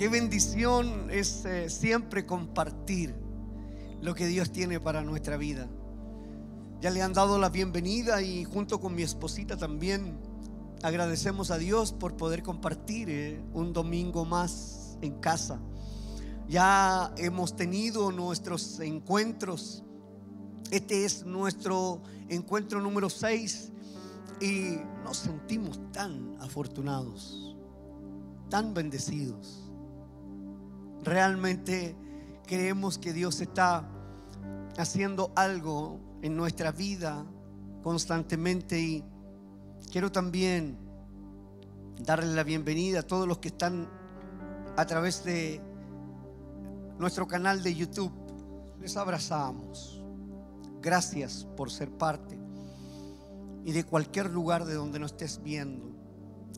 Qué bendición es eh, siempre compartir lo que Dios tiene para nuestra vida. Ya le han dado la bienvenida y junto con mi esposita también agradecemos a Dios por poder compartir eh, un domingo más en casa. Ya hemos tenido nuestros encuentros. Este es nuestro encuentro número 6 y nos sentimos tan afortunados, tan bendecidos. Realmente creemos que Dios está haciendo algo en nuestra vida constantemente y quiero también darle la bienvenida a todos los que están a través de nuestro canal de YouTube. Les abrazamos. Gracias por ser parte. Y de cualquier lugar de donde nos estés viendo,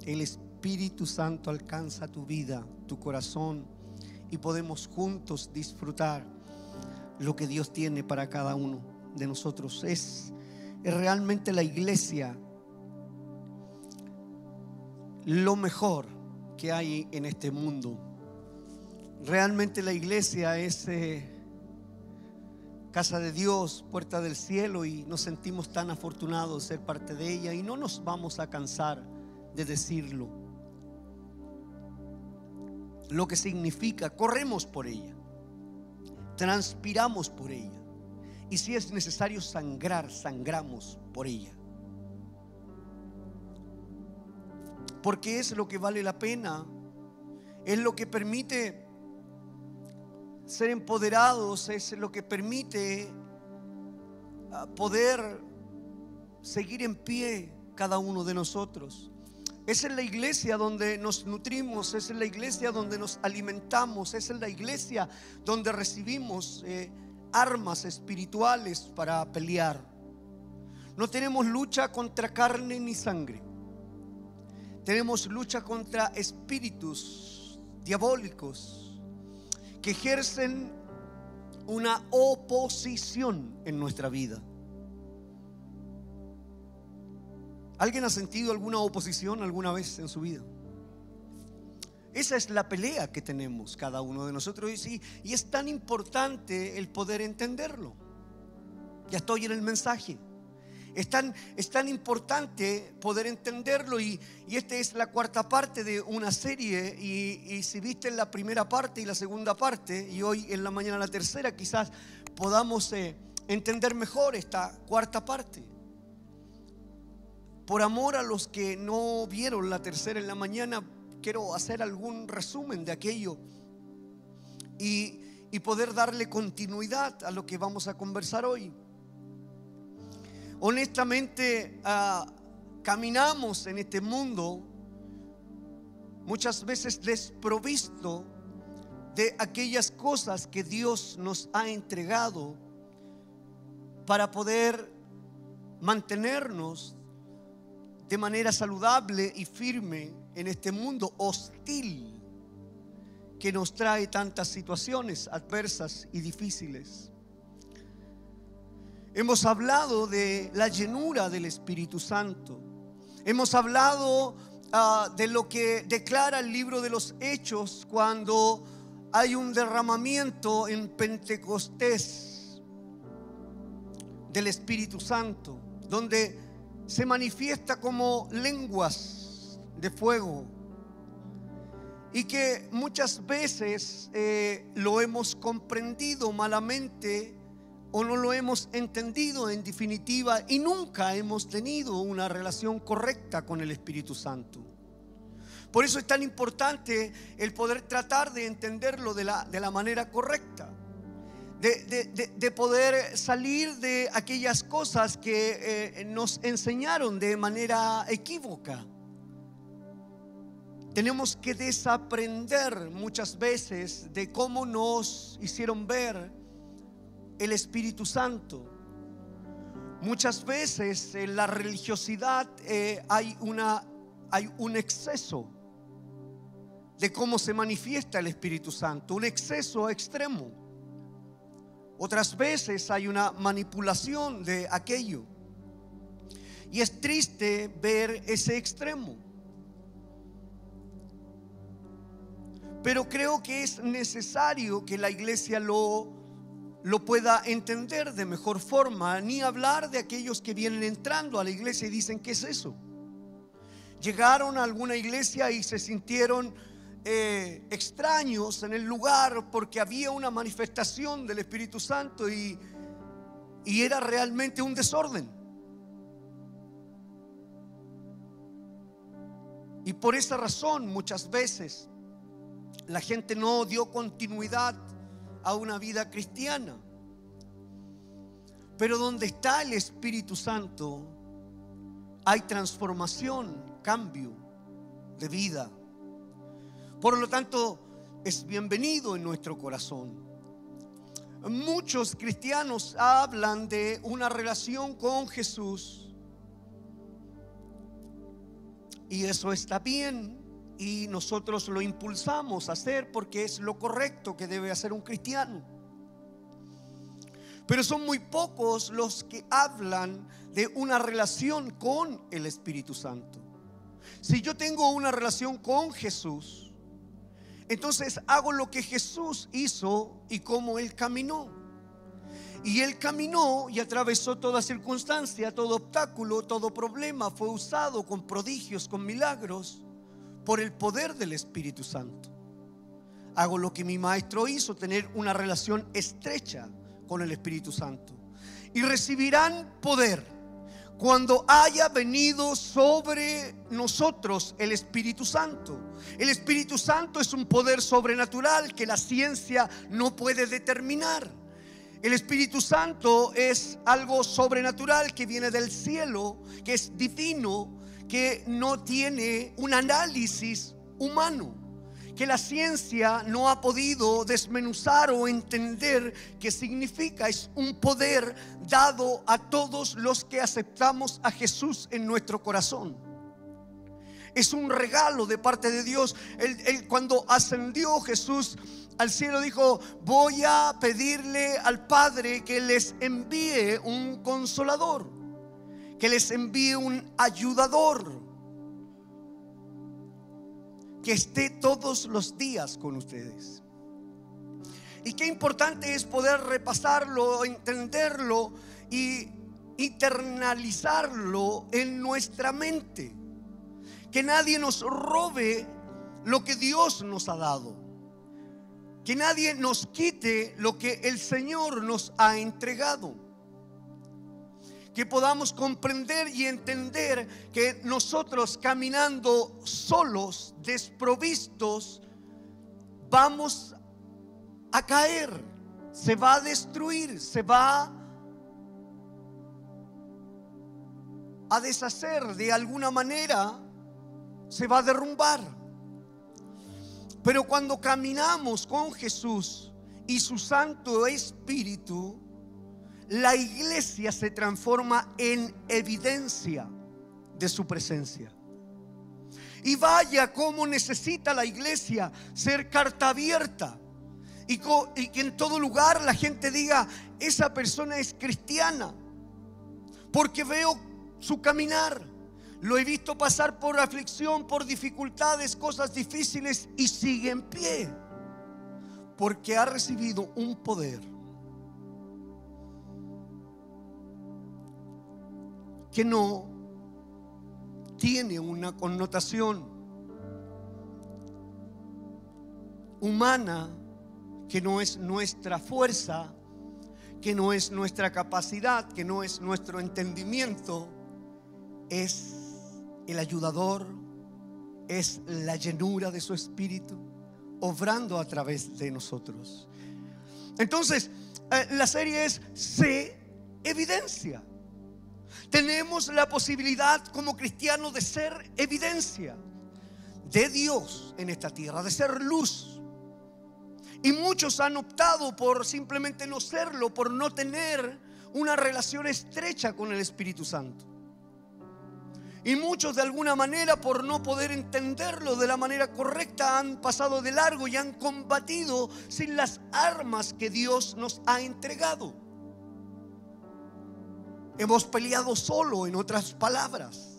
el Espíritu Santo alcanza tu vida, tu corazón y podemos juntos disfrutar lo que Dios tiene para cada uno de nosotros. Es, es realmente la iglesia lo mejor que hay en este mundo. Realmente la iglesia es eh, casa de Dios, puerta del cielo y nos sentimos tan afortunados de ser parte de ella y no nos vamos a cansar de decirlo lo que significa, corremos por ella, transpiramos por ella. Y si es necesario sangrar, sangramos por ella. Porque es lo que vale la pena, es lo que permite ser empoderados, es lo que permite ah, poder seguir en pie cada uno de nosotros. Es en la iglesia donde nos nutrimos, es en la iglesia donde nos alimentamos, es en la iglesia donde recibimos eh, armas espirituales para pelear. No tenemos lucha contra carne ni sangre. Tenemos lucha contra espíritus diabólicos que ejercen una oposición en nuestra vida. ¿Alguien ha sentido alguna oposición alguna vez en su vida? Esa es la pelea que tenemos cada uno de nosotros y, es tan importante el poder entenderlo. Ya estoy en el mensaje. Es tan, es tan importante poder entenderlo y, y esta es la cuarta parte de una serie y, y, si viste la primera parte y la segunda parte y hoy en la mañana la tercera quizás podamos eh, entender mejor esta cuarta parte. Por amor a los que no vieron la tercera en la mañana, quiero hacer algún resumen de aquello y, poder darle continuidad a lo que vamos a conversar hoy. Honestamente, ah, caminamos en este mundo muchas veces desprovisto de aquellas cosas que Dios nos ha entregado para poder mantenernos de manera saludable y firme en este mundo hostil que nos trae tantas situaciones adversas y difíciles. Hemos hablado de la llenura del Espíritu Santo. Hemos hablado ah, de lo que declara el libro de los Hechos cuando hay un derramamiento en Pentecostés del Espíritu Santo, donde se manifiesta como lenguas de fuego y que muchas veces eh, lo hemos comprendido malamente o no lo hemos entendido en definitiva y nunca hemos tenido una relación correcta con el Espíritu Santo. Por eso es tan importante el poder tratar de entenderlo de la, de la manera correcta de, poder salir de aquellas cosas que eh, nos enseñaron de manera equívoca. Tenemos que desaprender muchas veces de cómo nos hicieron ver el Espíritu Santo. Muchas veces en la religiosidad eh, hay, una, hay un exceso de cómo se manifiesta el Espíritu Santo, un exceso extremo. Otras veces hay una manipulación de aquello. Y es triste ver ese extremo. pero creo que es necesario que la iglesia lo, lo pueda entender de mejor forma, ni hablar de aquellos que vienen entrando a la iglesia y dicen, ¿qué es eso? Llegaron a alguna iglesia y se sintieron eh, extraños en el lugar porque había una manifestación del Espíritu Santo y, y era realmente un desorden. Y por esa razón muchas veces la gente no dio continuidad a una vida cristiana. Pero donde está el Espíritu Santo hay transformación, cambio de vida. Por lo tanto, es bienvenido en nuestro corazón. Muchos cristianos hablan de una relación con Jesús y eso está bien y nosotros lo impulsamos a hacer porque es lo correcto que debe hacer un cristiano. Pero son muy pocos los que hablan de una relación con el Espíritu Santo. Si yo tengo una relación con Jesús, entonces hago lo que Jesús hizo y cómo Él caminó. Y Él caminó y atravesó toda circunstancia, todo obstáculo, todo problema. Fue usado con prodigios, con milagros por el poder del Espíritu Santo. Hago lo que mi maestro hizo, tener una relación estrecha con el Espíritu Santo. Y recibirán poder cuando haya venido sobre nosotros el Espíritu Santo. El Espíritu Santo es un poder sobrenatural que la ciencia no puede determinar. El Espíritu Santo es algo sobrenatural que viene del cielo, que es divino, que no tiene un análisis humano, que la ciencia no ha podido desmenuzar o entender qué significa. Es un poder dado a todos los que aceptamos a Jesús en nuestro corazón. Es un regalo de parte de Dios. cuando ascendió Jesús al cielo dijo, voy a pedirle al Padre que les envíe un consolador que les envíe un ayudador que esté todos los días con ustedes. Y qué importante es poder repasarlo, entenderlo y internalizarlo en nuestra mente. Que nadie nos robe lo que Dios nos ha dado. Que nadie nos quite lo que el Señor nos ha entregado que podamos comprender y entender que nosotros caminando solos, desprovistos, vamos a caer, se va a destruir, se va a deshacer de alguna manera, se va a derrumbar. Pero cuando caminamos con Jesús y su Santo Espíritu, la iglesia se transforma en evidencia de su presencia. Y vaya cómo necesita la iglesia ser carta abierta. Y, que en todo lugar la gente diga, esa persona es cristiana. Porque veo su caminar. Lo he visto pasar por aflicción, por dificultades, cosas difíciles y sigue en pie. Porque ha recibido un poder que no tiene una connotación humana, que no es nuestra fuerza, que no es nuestra capacidad, que no es nuestro entendimiento, es el ayudador, es la llenura de su espíritu, obrando a través de nosotros. Entonces, eh, la serie es Se Evidencia. Tenemos la posibilidad como cristianos de ser evidencia de Dios en esta tierra, de ser luz. Y muchos han optado por simplemente no serlo, por no tener una relación estrecha con el Espíritu Santo. Y muchos de alguna manera por no poder entenderlo de la manera correcta han pasado de largo y han combatido sin las armas que Dios nos ha entregado. Hemos peleado solo, en otras palabras.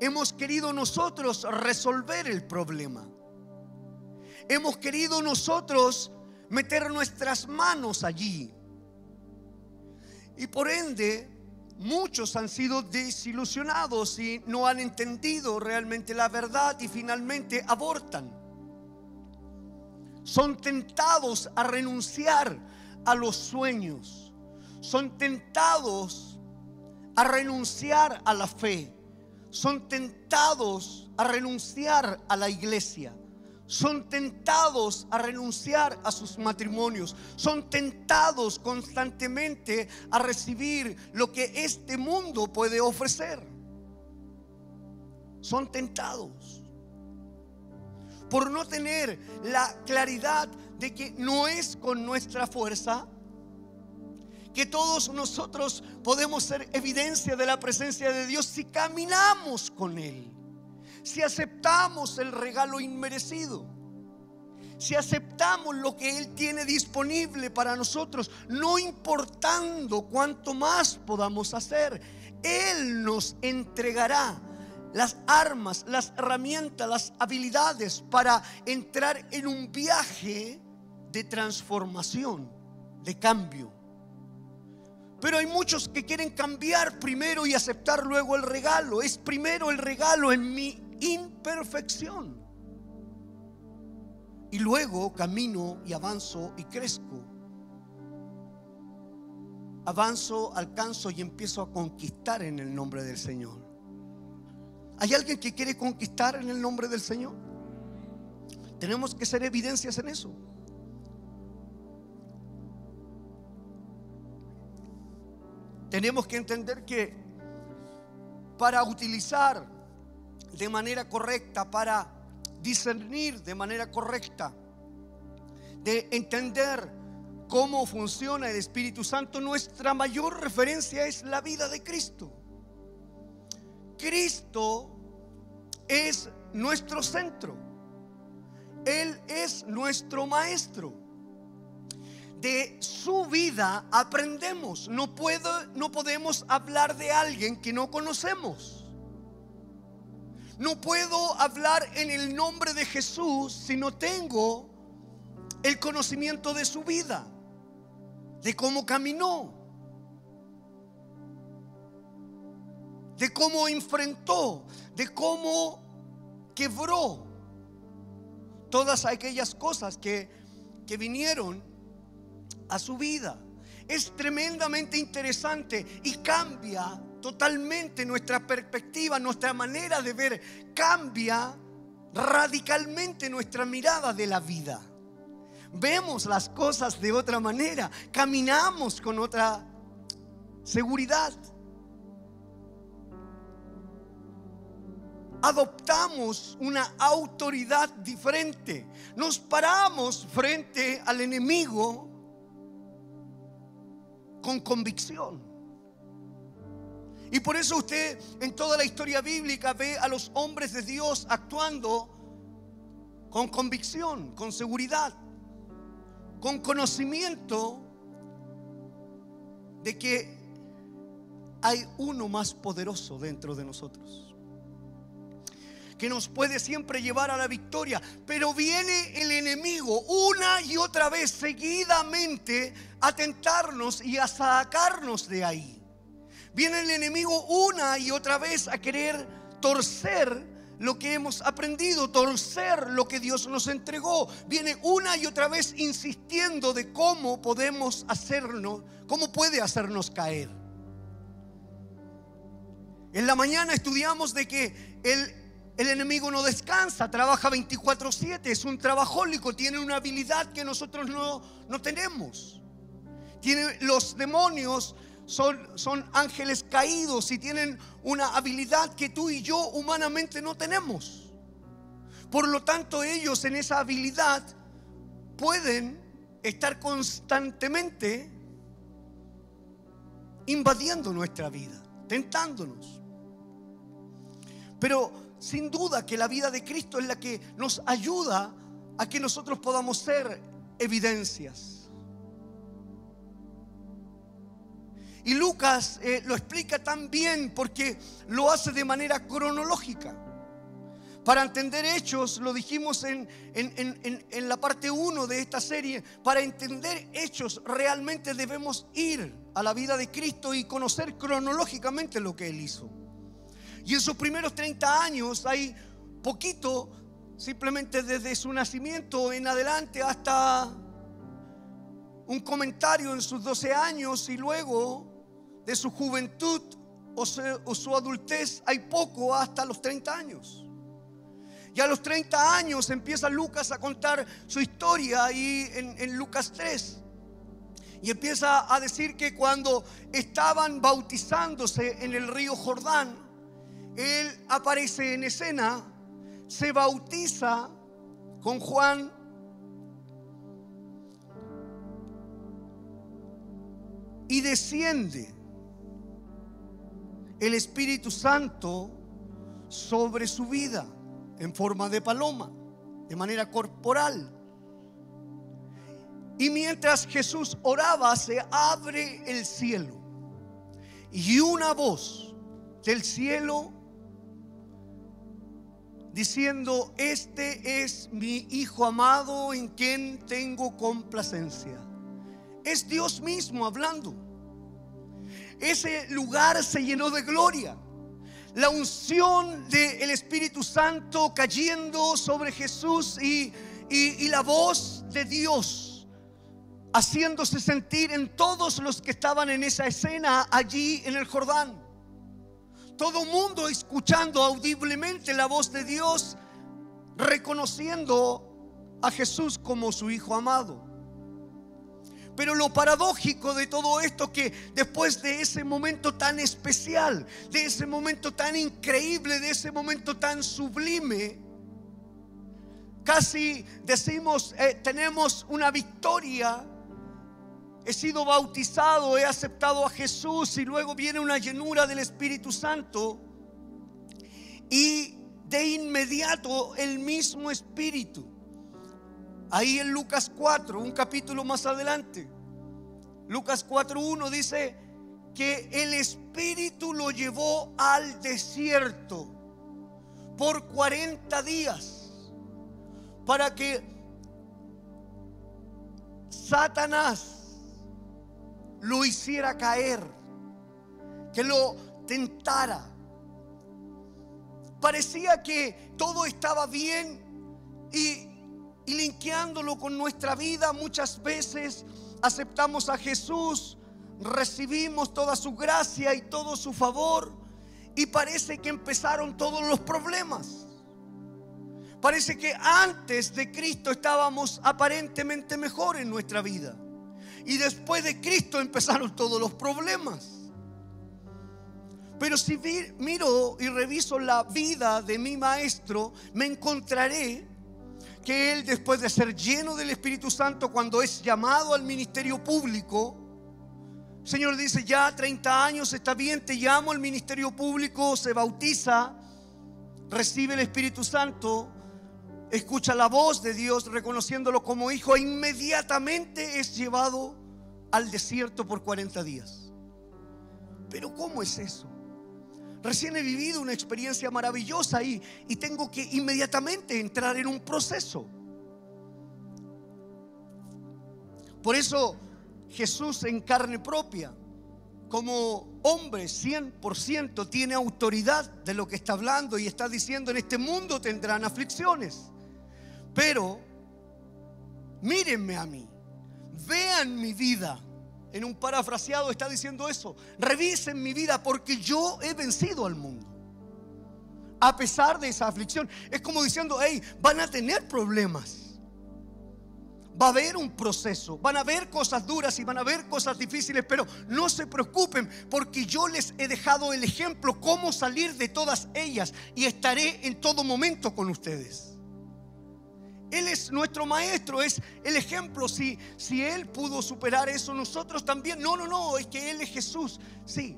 Hemos querido nosotros resolver el problema. hemos querido nosotros meter nuestras manos allí. Y por ende, muchos han sido desilusionados y no han entendido realmente la verdad y finalmente abortan. Son tentados a renunciar a los sueños. Son tentados a renunciar a la fe. Son tentados a renunciar a la iglesia son tentados a renunciar a sus matrimonios, son tentados constantemente a recibir lo que este mundo puede ofrecer. Son tentados por no tener la claridad de que no es con nuestra fuerza, que todos nosotros podemos ser evidencia de la presencia de Dios si caminamos con Él si aceptamos el regalo inmerecido, si aceptamos lo que Él tiene disponible para nosotros, no importando cuánto más podamos hacer, Él nos entregará las armas, las herramientas, las habilidades para entrar en un viaje de transformación, de cambio. Pero hay muchos que quieren cambiar primero y aceptar luego el regalo. Es primero el regalo en mi imperfección. Y luego camino y avanzo y crezco. Avanzo, alcanzo y empiezo a conquistar en el nombre del Señor. ¿Hay alguien que quiere conquistar en el nombre del Señor? Tenemos que ser evidencias en eso. Tenemos que entender que para utilizar de manera correcta, para discernir de manera correcta, de entender cómo funciona el Espíritu Santo, nuestra mayor referencia es la vida de Cristo. Cristo es nuestro centro. Él es nuestro maestro. De su vida aprendemos. No, puedo, no podemos hablar de alguien que no conocemos. No puedo hablar en el nombre de Jesús si no tengo el conocimiento de su vida, de cómo caminó, de cómo enfrentó, de cómo quebró todas aquellas cosas que, que vinieron a su vida. Es tremendamente interesante y cambia totalmente nuestra perspectiva, nuestra manera de ver, cambia radicalmente nuestra mirada de la vida. Vemos las cosas de otra manera, caminamos con otra seguridad. Adoptamos una autoridad diferente. Nos paramos frente al enemigo con convicción. Y por eso usted en toda la historia bíblica ve a los hombres de Dios actuando con convicción, con seguridad, con conocimiento de que hay uno más poderoso dentro de nosotros que nos puede siempre llevar a la victoria. Pero viene el enemigo una y otra vez seguidamente a tentarnos y a sacarnos de ahí. Viene el enemigo una y otra vez a querer torcer lo que hemos aprendido, torcer lo que Dios nos entregó. Viene una y otra vez insistiendo de cómo podemos hacernos, cómo puede hacernos caer. En la mañana estudiamos de que el, el enemigo no descansa, trabaja 24/7, es un trabajólico, tiene una habilidad que nosotros no, no tenemos. Los demonios son, ángeles caídos y tienen una habilidad que tú y yo humanamente no tenemos. Por lo tanto, ellos en esa habilidad pueden estar constantemente invadiendo nuestra vida, tentándonos. Pero sin duda que la vida de Cristo es la que nos ayuda a que nosotros podamos ser evidencias. Y Lucas eh, lo explica tan bien porque lo hace de manera cronológica. Para entender hechos, lo dijimos en, en, la parte 1 de esta serie, para entender hechos realmente debemos ir a la vida de Cristo y conocer cronológicamente lo que Él hizo. Y en sus primeros 30 años hay poquito, simplemente desde su nacimiento en adelante hasta un comentario en sus 12 años y luego de su juventud o, su adultez hay poco hasta los 30 años. Y a los 30 años empieza Lucas a contar su historia ahí en, Lucas 3. Y empieza a decir que cuando estaban bautizándose en el río Jordán, él aparece en escena, se bautiza con Juan y desciende el Espíritu Santo sobre su vida en forma de paloma, de manera corporal. Y mientras Jesús oraba, se abre el cielo. Y una voz del cielo diciendo, este es mi Hijo amado en quien tengo complacencia. Es Dios mismo hablando. Ese lugar se llenó de gloria la unción del Espíritu Santo cayendo sobre Jesús y, la voz de Dios haciéndose sentir en todos los que estaban en esa escena allí en el Jordán. Todo mundo escuchando audiblemente la voz de Dios, reconociendo a Jesús como su Hijo amado. Pero lo paradójico de todo esto que después de ese momento tan especial, de ese momento tan increíble, de ese momento tan sublime, casi decimos, eh, tenemos una victoria. He sido bautizado, he aceptado a Jesús y luego viene una llenura del Espíritu Santo. Y de inmediato el mismo Espíritu Ahí en Lucas 4, un capítulo más adelante, Lucas 4.1 dice que el Espíritu lo llevó al desierto por 40 días para que Satanás lo hiciera caer, que lo tentara. Parecía que todo estaba bien y y linkeándolo con nuestra vida, muchas veces aceptamos a Jesús, recibimos toda su gracia y todo su favor y parece que empezaron todos los problemas. Parece que antes de Cristo estábamos aparentemente mejor en nuestra vida. Y después de Cristo empezaron todos los problemas. Pero si miro y reviso la vida de mi maestro, me encontraré que él después de ser lleno del Espíritu Santo, cuando es llamado al ministerio público, Señor dice, ya 30 años está bien, te llamo al ministerio público, se bautiza, recibe el Espíritu Santo, escucha la voz de Dios reconociéndolo como hijo e inmediatamente es llevado al desierto por 40 días. Pero ¿cómo es eso? Recién he vivido una experiencia maravillosa y, y tengo que inmediatamente entrar en un proceso. Por eso Jesús en carne propia, como hombre 100%, tiene autoridad de lo que está hablando y está diciendo, en este mundo tendrán aflicciones. Pero mírenme a mí, vean mi vida en un parafraseado está diciendo eso. Revisen mi vida porque yo he vencido al mundo. A pesar de esa aflicción. Es como diciendo, hey, van a tener problemas. Va a haber un proceso, van a haber cosas duras y van a haber cosas difíciles, pero no se preocupen porque yo les he dejado el ejemplo cómo salir de todas ellas y estaré en todo momento con ustedes. Él es nuestro maestro, es el ejemplo. Si, si Él pudo superar eso, nosotros también. No, no, no, es que Él es Jesús. Sí,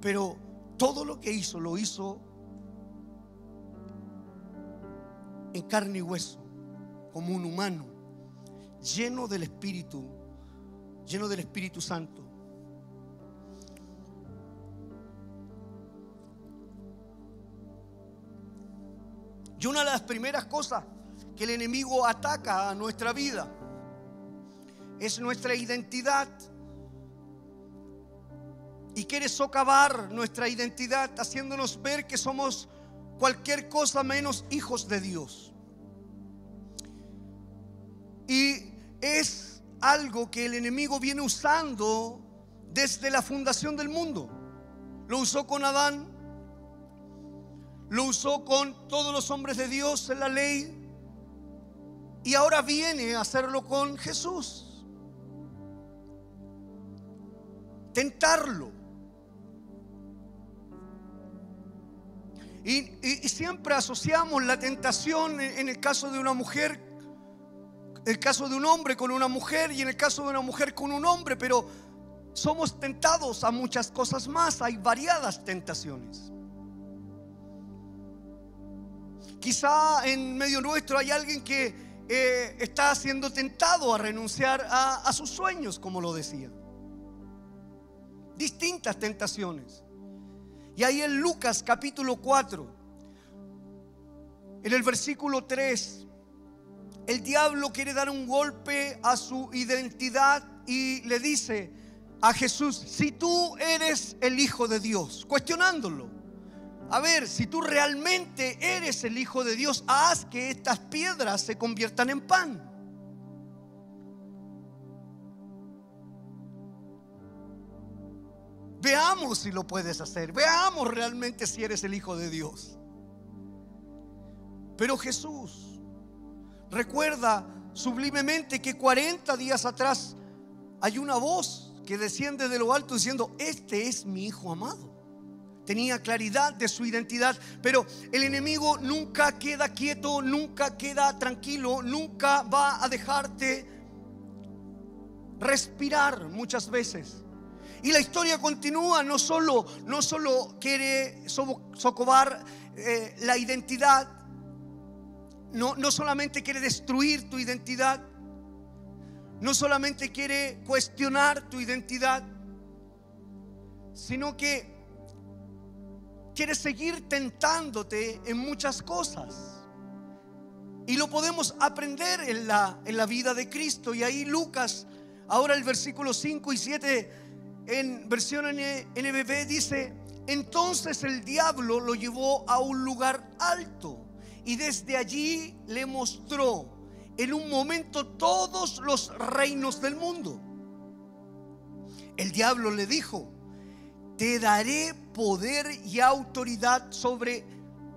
pero todo lo que hizo lo hizo en carne y hueso, como un humano, lleno del Espíritu, lleno del Espíritu Santo. Y una de las primeras cosas que el enemigo ataca a nuestra vida es nuestra identidad. Y quiere socavar nuestra identidad haciéndonos ver que somos cualquier cosa menos hijos de Dios. Y es algo que el enemigo viene usando desde la fundación del mundo. Lo usó con Adán, lo usó con todos los hombres de Dios en la ley y ahora viene a hacerlo con Jesús. Tentarlo. Y, siempre asociamos la tentación en el caso de una mujer, el caso de un hombre con una mujer y en el caso de una mujer con un hombre, pero somos tentados a muchas cosas más, hay variadas tentaciones. Quizá en medio nuestro hay alguien que eh, está siendo tentado a renunciar a, a sus sueños, como lo decía. Distintas tentaciones. Y ahí en Lucas capítulo 4, en el versículo 3, el diablo quiere dar un golpe a su identidad y le dice a Jesús, si tú eres el Hijo de Dios, cuestionándolo. A ver, si tú realmente eres el Hijo de Dios, haz que estas piedras se conviertan en pan. Veamos si lo puedes hacer. Veamos realmente si eres el Hijo de Dios. Pero Jesús recuerda sublimemente que 40 días atrás hay una voz que desciende de lo alto diciendo, este es mi Hijo amado. Tenía claridad de su identidad, pero el enemigo nunca queda quieto, nunca queda tranquilo, nunca va a dejarte respirar muchas veces. Y la historia continúa, no solo, no solo quiere socovar eh, la identidad, no, no solamente quiere destruir tu identidad, no solamente quiere cuestionar tu identidad, sino que quiere seguir tentándote en muchas cosas. Y lo podemos aprender en la, en la vida de Cristo. Y ahí Lucas, ahora el versículo 5 y 7 en versión NBB dice, entonces el diablo lo llevó a un lugar alto y desde allí le mostró en un momento todos los reinos del mundo. El diablo le dijo, te daré poder y autoridad sobre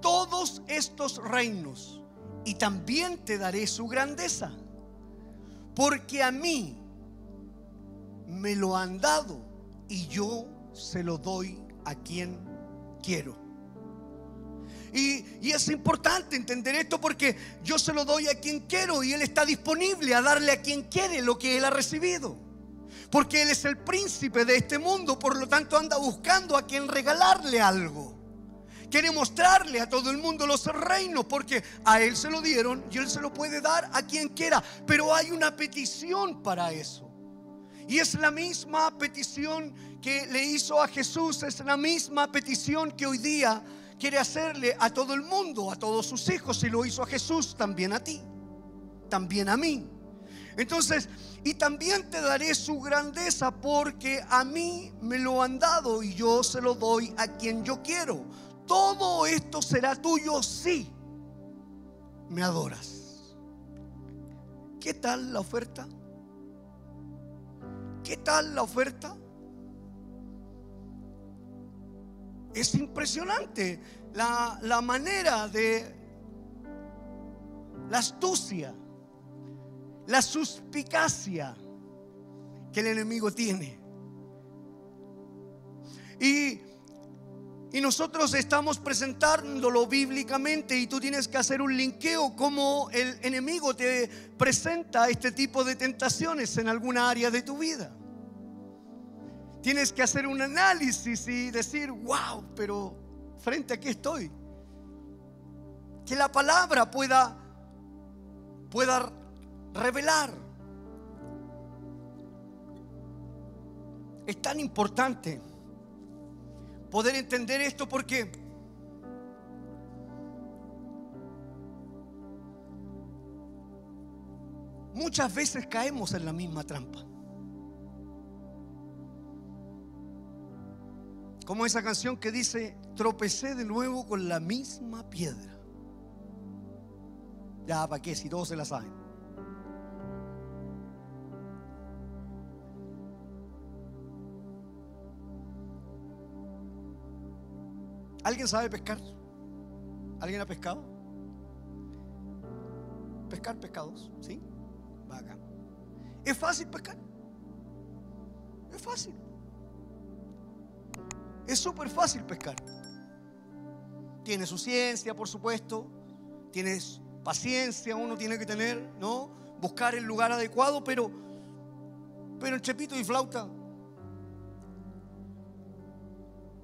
todos estos reinos y también te daré su grandeza, porque a mí me lo han dado y yo se lo doy a quien quiero. Y, es importante entender esto porque yo se lo doy a quien quiero y Él está disponible a darle a quien quiere lo que Él ha recibido. Porque Él es el príncipe de este mundo, por lo tanto anda buscando a quien regalarle algo. Quiere mostrarle a todo el mundo los reinos porque a Él se lo dieron y Él se lo puede dar a quien quiera. Pero hay una petición para eso. Y es la misma petición que le hizo a Jesús, es la misma petición que hoy día quiere hacerle a todo el mundo, a todos sus hijos, y lo hizo a Jesús, también a ti, también a mí. Entonces, y también te daré su grandeza porque a mí me lo han dado y yo se lo doy a quien yo quiero. Todo esto será tuyo si me adoras. ¿Qué tal la oferta? ¿Qué tal la oferta? Es impresionante la, manera de la astucia, la suspicacia que el enemigo tiene. Y, y, nosotros estamos presentándolo bíblicamente y tú tienes que hacer un linkeo como el enemigo te presenta este tipo de tentaciones en alguna área de tu vida. Tienes que hacer un análisis y decir, wow, pero frente a qué estoy. Que la palabra pueda, pueda revelar. Es tan importante poder entender esto porque muchas veces caemos en la misma trampa. Como esa canción que dice, tropecé de nuevo con la misma piedra. Ya, ¿para qué? Si todos se la saben. ¿Alguien sabe pescar? ¿Alguien ha pescado? Pescar pescados, ¿sí? Va acá. ¿Es fácil pescar? Es fácil. Es súper fácil pescar. Tiene su ciencia, por supuesto. Tienes paciencia, uno tiene que tener, ¿no? Buscar el lugar adecuado, pero, pero el chepito y flauta.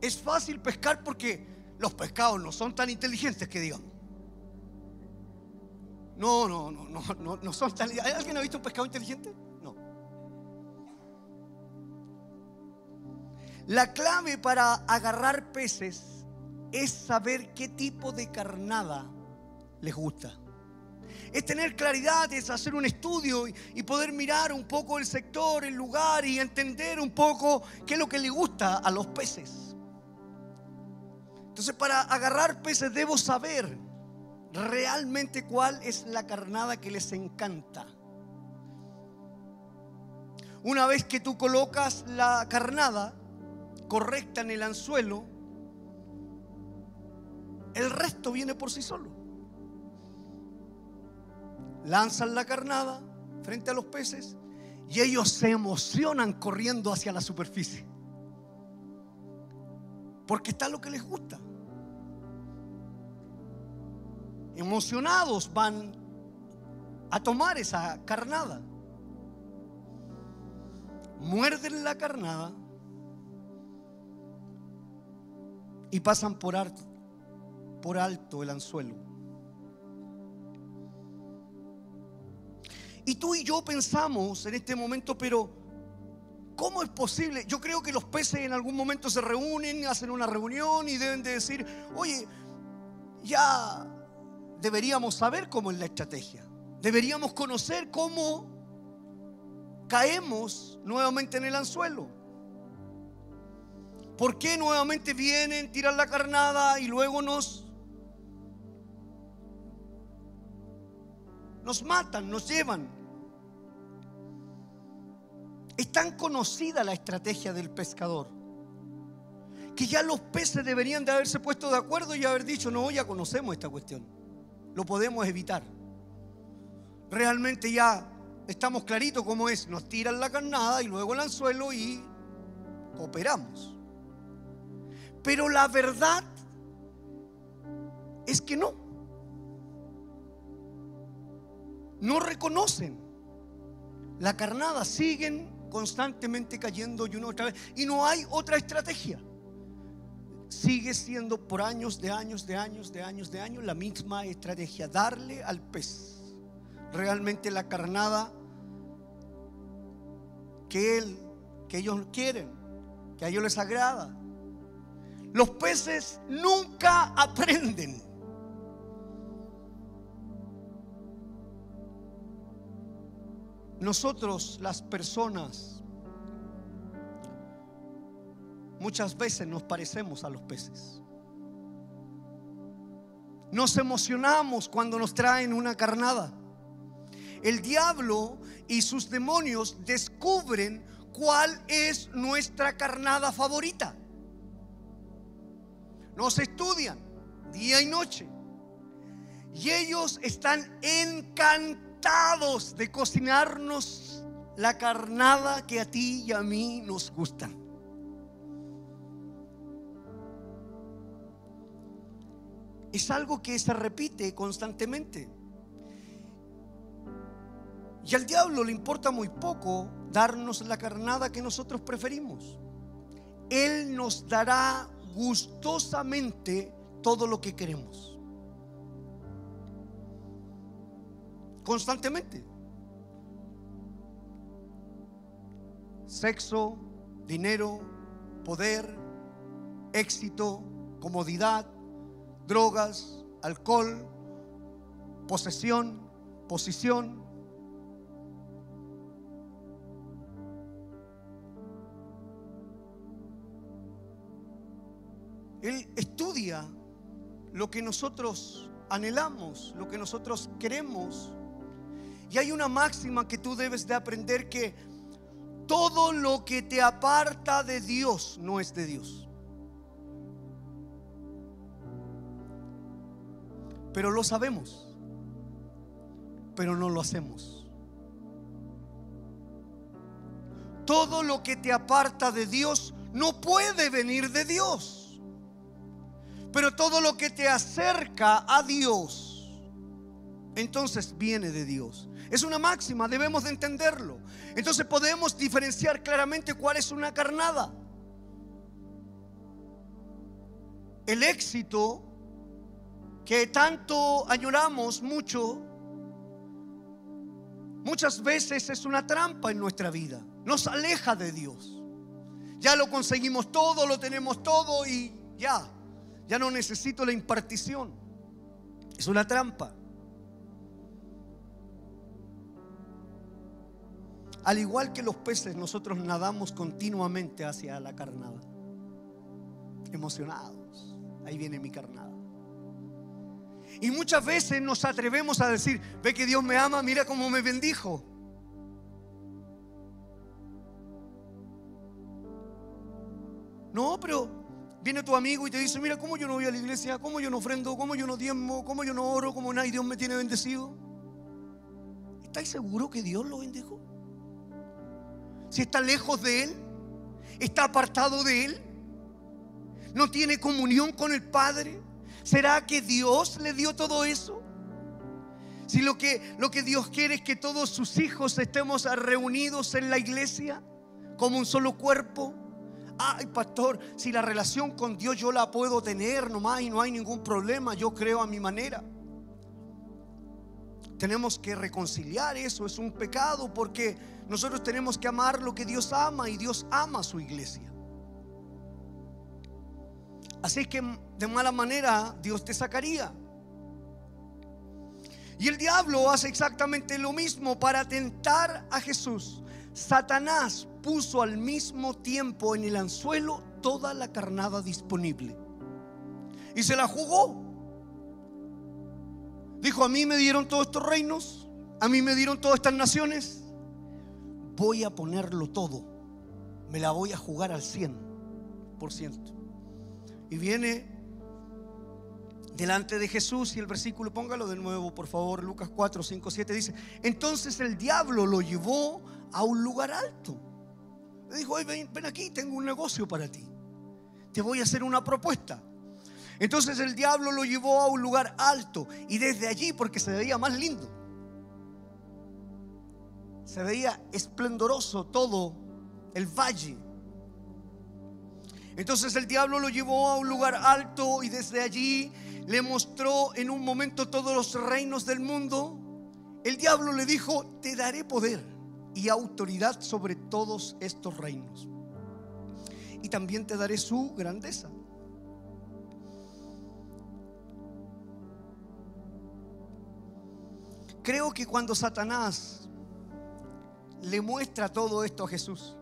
Es fácil pescar porque los pescados no son tan inteligentes que digamos. No, no, no, no, no, no son tan. ¿Alguien ha visto un pescado inteligente? No. La clave para agarrar peces es saber qué tipo de carnada les gusta. Es tener claridad, es hacer un estudio y poder mirar un poco el sector, el lugar y entender un poco qué es lo que le gusta a los peces. Entonces para agarrar peces debo saber realmente cuál es la carnada que les encanta. Una vez que tú colocas la carnada correcta en el anzuelo, el resto viene por sí solo. Lanzan la carnada frente a los peces y ellos se emocionan corriendo hacia la superficie. Porque está lo que les gusta. Emocionados van a tomar esa carnada. Muerden la carnada y pasan por alto, por alto el anzuelo. Y tú y yo pensamos en este momento, pero ¿cómo es posible? Yo creo que los peces en algún momento se reúnen, hacen una reunión y deben de decir, oye, ya deberíamos saber cómo es la estrategia. Deberíamos conocer cómo caemos nuevamente en el anzuelo. ¿Por qué nuevamente vienen, tiran la carnada y luego nos nos matan, nos llevan? Es tan conocida la estrategia del pescador que ya los peces deberían de haberse puesto de acuerdo y haber dicho, no, ya conocemos esta cuestión, lo podemos evitar. Realmente ya estamos claritos cómo es, nos tiran la carnada y luego el anzuelo y operamos. Pero la verdad es que no. No reconocen. La carnada siguen constantemente cayendo y una otra vez. Y no hay otra estrategia. Sigue siendo por años, de años, de años, de años, de años la misma estrategia. Darle al pez realmente la carnada que él, que ellos quieren, que a ellos les agrada. Los peces nunca aprenden. Nosotros, las personas, muchas veces nos parecemos a los peces. Nos emocionamos cuando nos traen una carnada. El diablo y sus demonios descubren cuál es nuestra carnada favorita. Nos estudian día y noche. Y ellos están de cocinarnos la carnada que a ti y a mí nos gusta. Es algo que se repite constantemente. Y al diablo le importa muy poco darnos la carnada que nosotros preferimos. Él nos dará gustosamente todo lo que queremos. constantemente. Sexo, dinero, poder, éxito, comodidad, drogas, alcohol, posesión, posición. Él estudia lo que nosotros anhelamos, lo que nosotros queremos y hay una máxima que tú debes de aprender que todo lo que te aparta de Dios no es de Dios. Pero lo sabemos, pero no lo hacemos. Todo lo que te aparta de Dios no puede venir de Dios. Pero todo lo que te acerca a Dios, entonces viene de Dios. Es una máxima, debemos de entenderlo. Entonces podemos diferenciar claramente cuál es una carnada. El éxito que tanto añoramos mucho, muchas veces es una trampa en nuestra vida. Nos aleja de Dios. Ya lo conseguimos todo, lo tenemos todo y ya, ya no necesito la impartición. Es una trampa. Al igual que los peces, nosotros nadamos continuamente hacia la carnada. Emocionados. Ahí viene mi carnada. Y muchas veces nos atrevemos a decir, ve que Dios me ama, mira cómo me bendijo. No, pero viene tu amigo y te dice, mira cómo yo no voy a la iglesia, cómo yo no ofrendo, cómo yo no diezmo, cómo yo no oro, cómo nadie Dios me tiene bendecido. ¿Estáis seguros que Dios lo bendijo? Si está lejos de Él, está apartado de Él, no tiene comunión con el Padre. ¿Será que Dios le dio todo eso? Si lo que, lo que Dios quiere es que todos sus hijos estemos reunidos en la iglesia como un solo cuerpo. Ay, pastor, si la relación con Dios yo la puedo tener nomás y no hay ningún problema, yo creo a mi manera. Tenemos que reconciliar eso, es un pecado porque nosotros tenemos que amar lo que Dios ama y Dios ama a su iglesia. Así que de mala manera Dios te sacaría. Y el diablo hace exactamente lo mismo para tentar a Jesús. Satanás puso al mismo tiempo en el anzuelo toda la carnada disponible. Y se la jugó. Dijo, a mí me dieron todos estos reinos, a mí me dieron todas estas naciones, voy a ponerlo todo, me la voy a jugar al 100%. Y viene delante de Jesús y el versículo, póngalo de nuevo, por favor, Lucas 4, 5, 7 dice, entonces el diablo lo llevó a un lugar alto. Le dijo, ven, ven aquí, tengo un negocio para ti. Te voy a hacer una propuesta. Entonces el diablo lo llevó a un lugar alto y desde allí, porque se veía más lindo, se veía esplendoroso todo el valle. Entonces el diablo lo llevó a un lugar alto y desde allí le mostró en un momento todos los reinos del mundo. El diablo le dijo, te daré poder y autoridad sobre todos estos reinos. Y también te daré su grandeza. Creo que cuando Satanás le muestra todo esto a Jesús,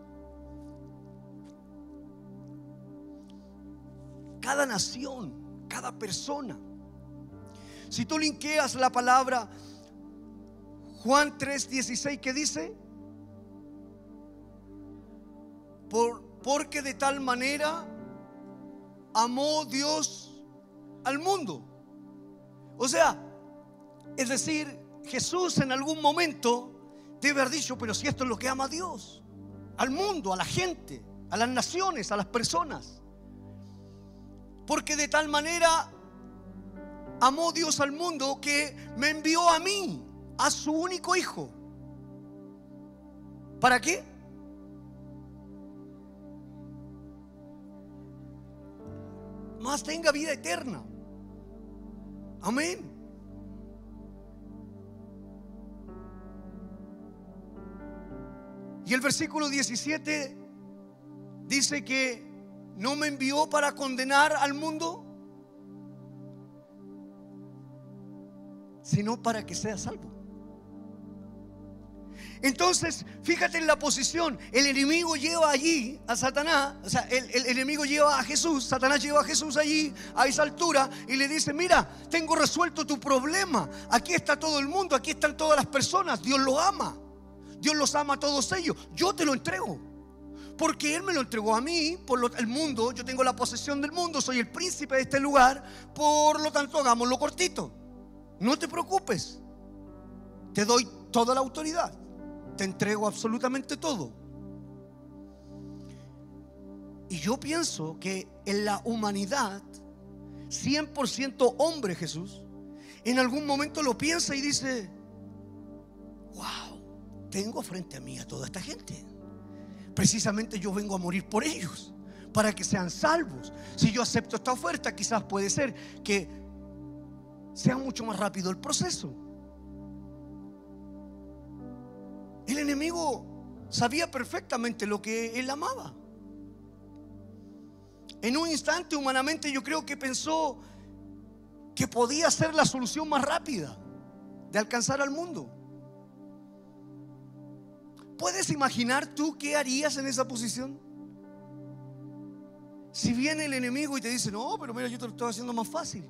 cada nación, cada persona, si tú linkeas la palabra Juan 3:16 que dice, Por, porque de tal manera amó Dios al mundo. O sea, es decir, Jesús en algún momento debe haber dicho, pero si esto es lo que ama Dios, al mundo, a la gente, a las naciones, a las personas. Porque de tal manera amó Dios al mundo que me envió a mí, a su único hijo. ¿Para qué? Más tenga vida eterna. Amén. Y el versículo 17 dice que no me envió para condenar al mundo, sino para que sea salvo. Entonces, fíjate en la posición. El enemigo lleva allí a Satanás, o sea, el, el, enemigo lleva a Jesús, Satanás lleva a Jesús allí, a esa altura, y le dice, mira, tengo resuelto tu problema. Aquí está todo el mundo, aquí están todas las personas. Dios lo ama. Dios los ama a todos ellos. Yo te lo entrego. Porque Él me lo entregó a mí, por el mundo, yo tengo la posesión del mundo, soy el príncipe de este lugar, por lo tanto hagámoslo cortito. No te preocupes, te doy toda la autoridad te entrego absolutamente todo. Y yo pienso que en la humanidad, 100% hombre Jesús, en algún momento lo piensa y dice, wow, tengo frente a mí a toda esta gente. Precisamente yo vengo a morir por ellos, para que sean salvos. Si yo acepto esta oferta, quizás puede ser que sea mucho más rápido el proceso. El enemigo sabía perfectamente lo que él amaba. En un instante humanamente yo creo que pensó que podía ser la solución más rápida de alcanzar al mundo. ¿Puedes imaginar tú qué harías en esa posición? Si viene el enemigo y te dice, no, pero mira, yo te lo estoy haciendo más fácil.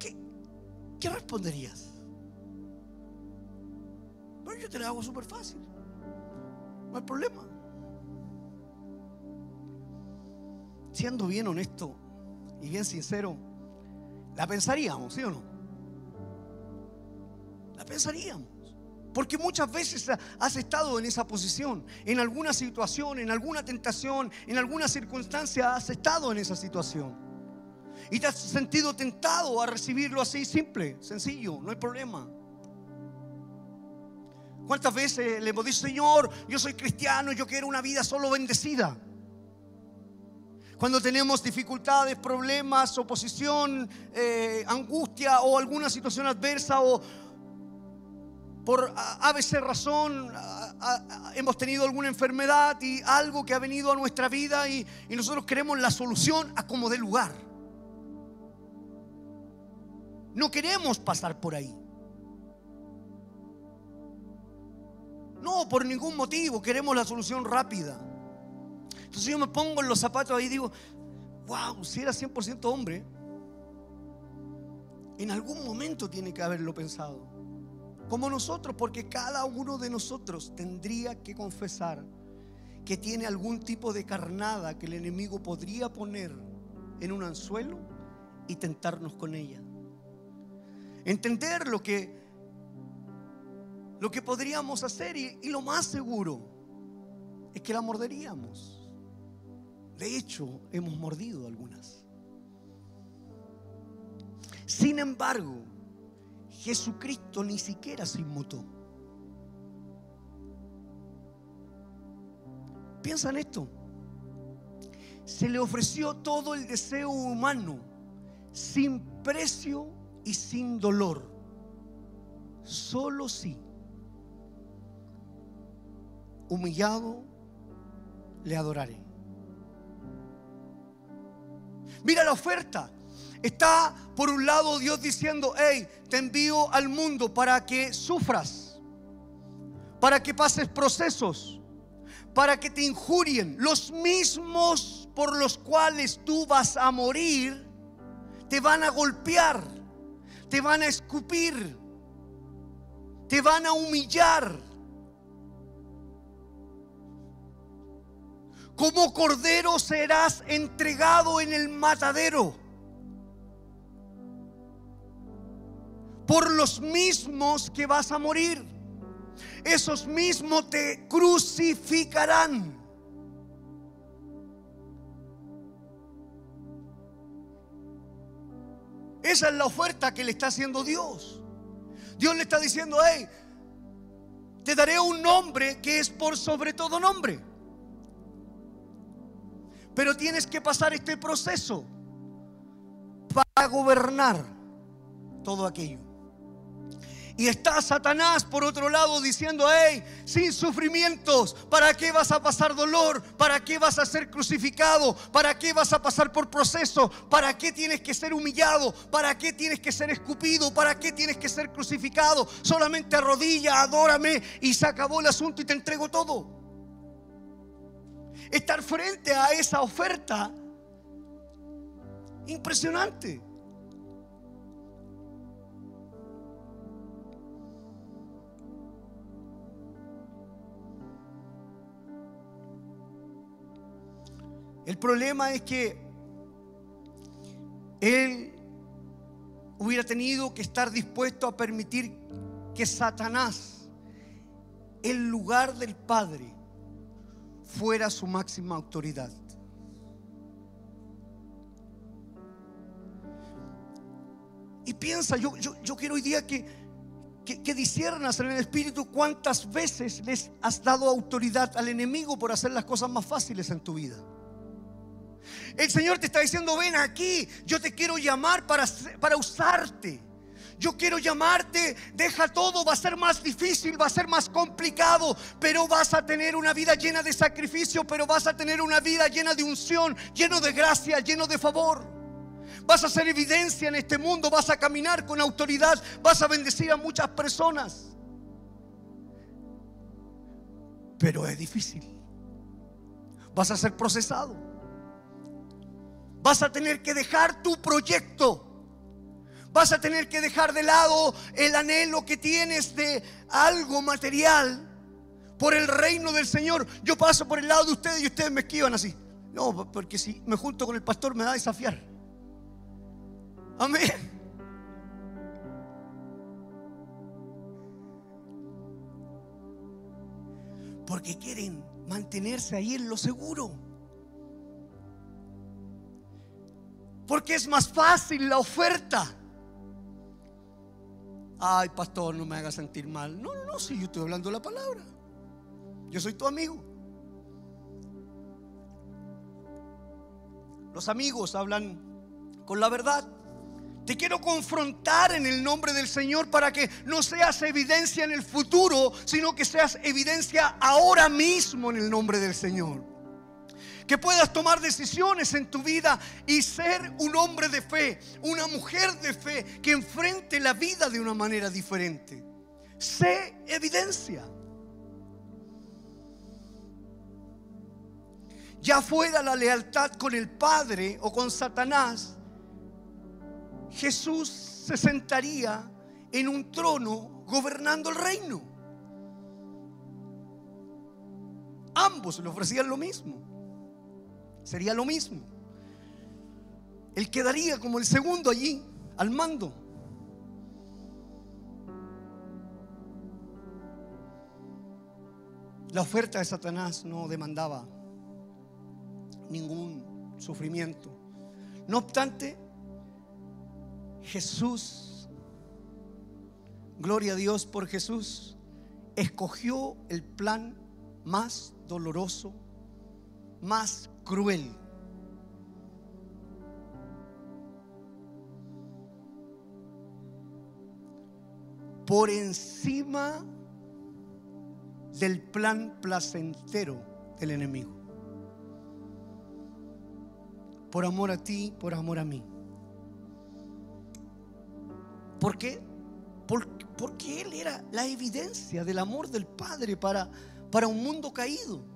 ¿Qué, qué responderías? Pero yo te la hago súper fácil. No hay problema. Siendo bien honesto y bien sincero, la pensaríamos, ¿sí o no? Pensaríamos. Porque muchas veces has estado en esa posición, en alguna situación, en alguna tentación, en alguna circunstancia has estado en esa situación. Y te has sentido tentado a recibirlo así, simple, sencillo, no hay problema. ¿Cuántas veces le hemos dicho, Señor, yo soy cristiano, yo quiero una vida solo bendecida? Cuando tenemos dificultades, problemas, oposición, eh, angustia o alguna situación adversa o por a veces razón hemos tenido alguna enfermedad y algo que ha venido a nuestra vida y, nosotros queremos la solución a como de lugar. No queremos pasar por ahí. No, por ningún motivo, queremos la solución rápida. Entonces yo me pongo en los zapatos ahí y digo, wow, si era 100% hombre, en algún momento tiene que haberlo pensado. Como nosotros, porque cada uno de nosotros tendría que confesar que tiene algún tipo de carnada que el enemigo podría poner en un anzuelo y tentarnos con ella. Entender lo que lo que podríamos hacer y, lo más seguro es que la morderíamos. De hecho, hemos mordido algunas. Sin embargo, Jesucristo ni siquiera se inmutó. Piensa en esto. Se le ofreció todo el deseo humano sin precio y sin dolor. Solo si humillado, le adoraré. Mira la oferta. Está por un lado Dios diciendo, hey, te envío al mundo para que sufras, para que pases procesos, para que te injurien. Los mismos por los cuales tú vas a morir, te van a golpear, te van a escupir, te van a humillar como cordero serás entregado en el matadero. Por los mismos que vas a morir. Esos mismos te crucificarán. Esa es la oferta que le está haciendo Dios. Dios le está diciendo, hey, te daré un nombre que es por sobre todo nombre. Pero tienes que pasar este proceso para gobernar todo aquello. Y está Satanás por otro lado diciendo, hey, sin sufrimientos, ¿para qué vas a pasar dolor? ¿Para qué vas a ser crucificado? ¿Para qué vas a pasar por proceso? ¿Para qué tienes que ser humillado? ¿Para qué tienes que ser escupido? ¿Para qué tienes que ser crucificado? Solamente arrodilla, adórame y se acabó el asunto y te entrego todo. Estar frente a esa oferta, impresionante. El problema es que él hubiera tenido que estar dispuesto a permitir que Satanás, en lugar del Padre, fuera su máxima autoridad. Y piensa, yo, quiero hoy día que, que, que disiernas en el Espíritu cuántas veces les has dado autoridad al enemigo por hacer las cosas más fáciles en tu vida. El Señor te está diciendo, ven aquí, yo te quiero llamar para, para usarte. Yo quiero llamarte, deja todo, va a ser más difícil, va a ser más complicado, pero vas a tener una vida llena de sacrificio, pero vas a tener una vida llena de unción, lleno de gracia, lleno de favor. Vas a hacer evidencia en este mundo, vas a caminar con autoridad, vas a bendecir a muchas personas. Pero es difícil. Vas a ser procesado. Vas a tener que dejar tu proyecto. Vas a tener que dejar de lado el anhelo que tienes de algo material por el reino del Señor. Yo paso por el lado de ustedes y ustedes me esquivan así. No, porque si me junto con el pastor me da a desafiar. Amén. Porque quieren mantenerse ahí en lo seguro. Porque es más fácil la oferta. Ay, pastor, no me haga sentir mal. No, no, no, si yo estoy hablando la palabra. Yo soy tu amigo. Los amigos hablan con la verdad. Te quiero confrontar en el nombre del Señor para que no seas evidencia en el futuro, sino que seas evidencia ahora mismo en el nombre del Señor que puedas tomar decisiones en tu vida y ser un hombre de fe, una mujer de fe que enfrente la vida de una manera diferente. Sé evidencia. Ya fuera la lealtad con el Padre o con Satanás, Jesús se sentaría en un trono gobernando el reino. Ambos le ofrecían lo mismo. Sería lo mismo. Él quedaría como el segundo allí, al mando. La oferta de Satanás no demandaba ningún sufrimiento. No obstante, Jesús, gloria a Dios por Jesús, escogió el plan más doloroso, más cruel. Por encima del plan placentero del enemigo. Por amor a ti, por amor a mí. ¿Por qué? Porque Él era la evidencia del amor del Padre para, para un mundo caído.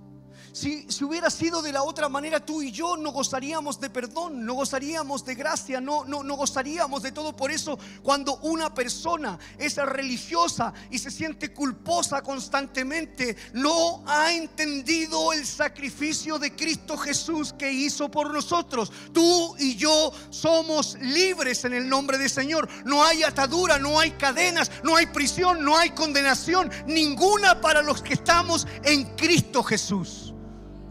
Si, hubiera sido de la otra manera, tú y yo no gozaríamos de perdón, no gozaríamos de gracia, no, no, no gozaríamos de todo. Por eso, cuando una persona es religiosa y se siente culposa constantemente, no ha entendido el sacrificio de Cristo Jesús que hizo por nosotros. Tú y yo somos libres en el nombre del Señor. No hay atadura, no hay cadenas, no hay prisión, no hay condenación, ninguna para los que estamos en Cristo Jesús.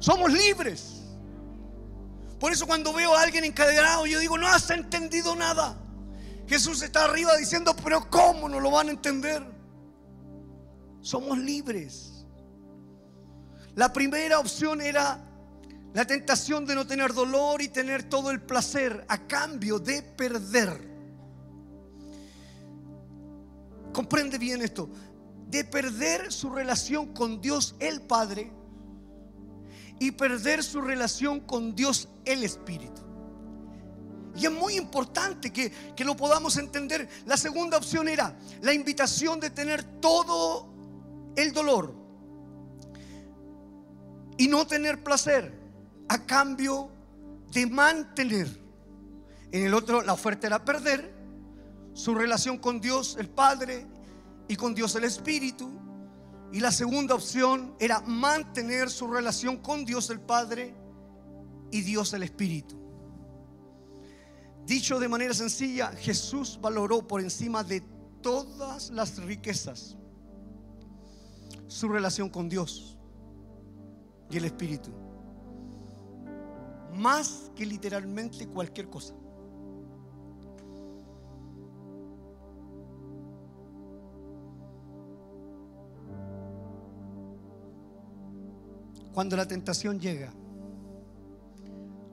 Somos libres. Por eso cuando veo a alguien encadenado, yo digo, no has entendido nada. Jesús está arriba diciendo, pero ¿cómo no lo van a entender? Somos libres. La primera opción era la tentación de no tener dolor y tener todo el placer a cambio de perder. comprende bien esto, de perder su relación con Dios el Padre y perder su relación con Dios el Espíritu. Y es muy importante que, que, lo podamos entender. La segunda opción era la invitación de tener todo el dolor y no tener placer a cambio de mantener. En el otro, la oferta era perder su relación con Dios el Padre y con Dios el Espíritu. Y la segunda opción era mantener su relación con Dios el Padre y Dios el Espíritu. Dicho de manera sencilla, Jesús valoró por encima de todas las riquezas su relación con Dios y el Espíritu. Más que literalmente cualquier cosa. Cuando la tentación llega,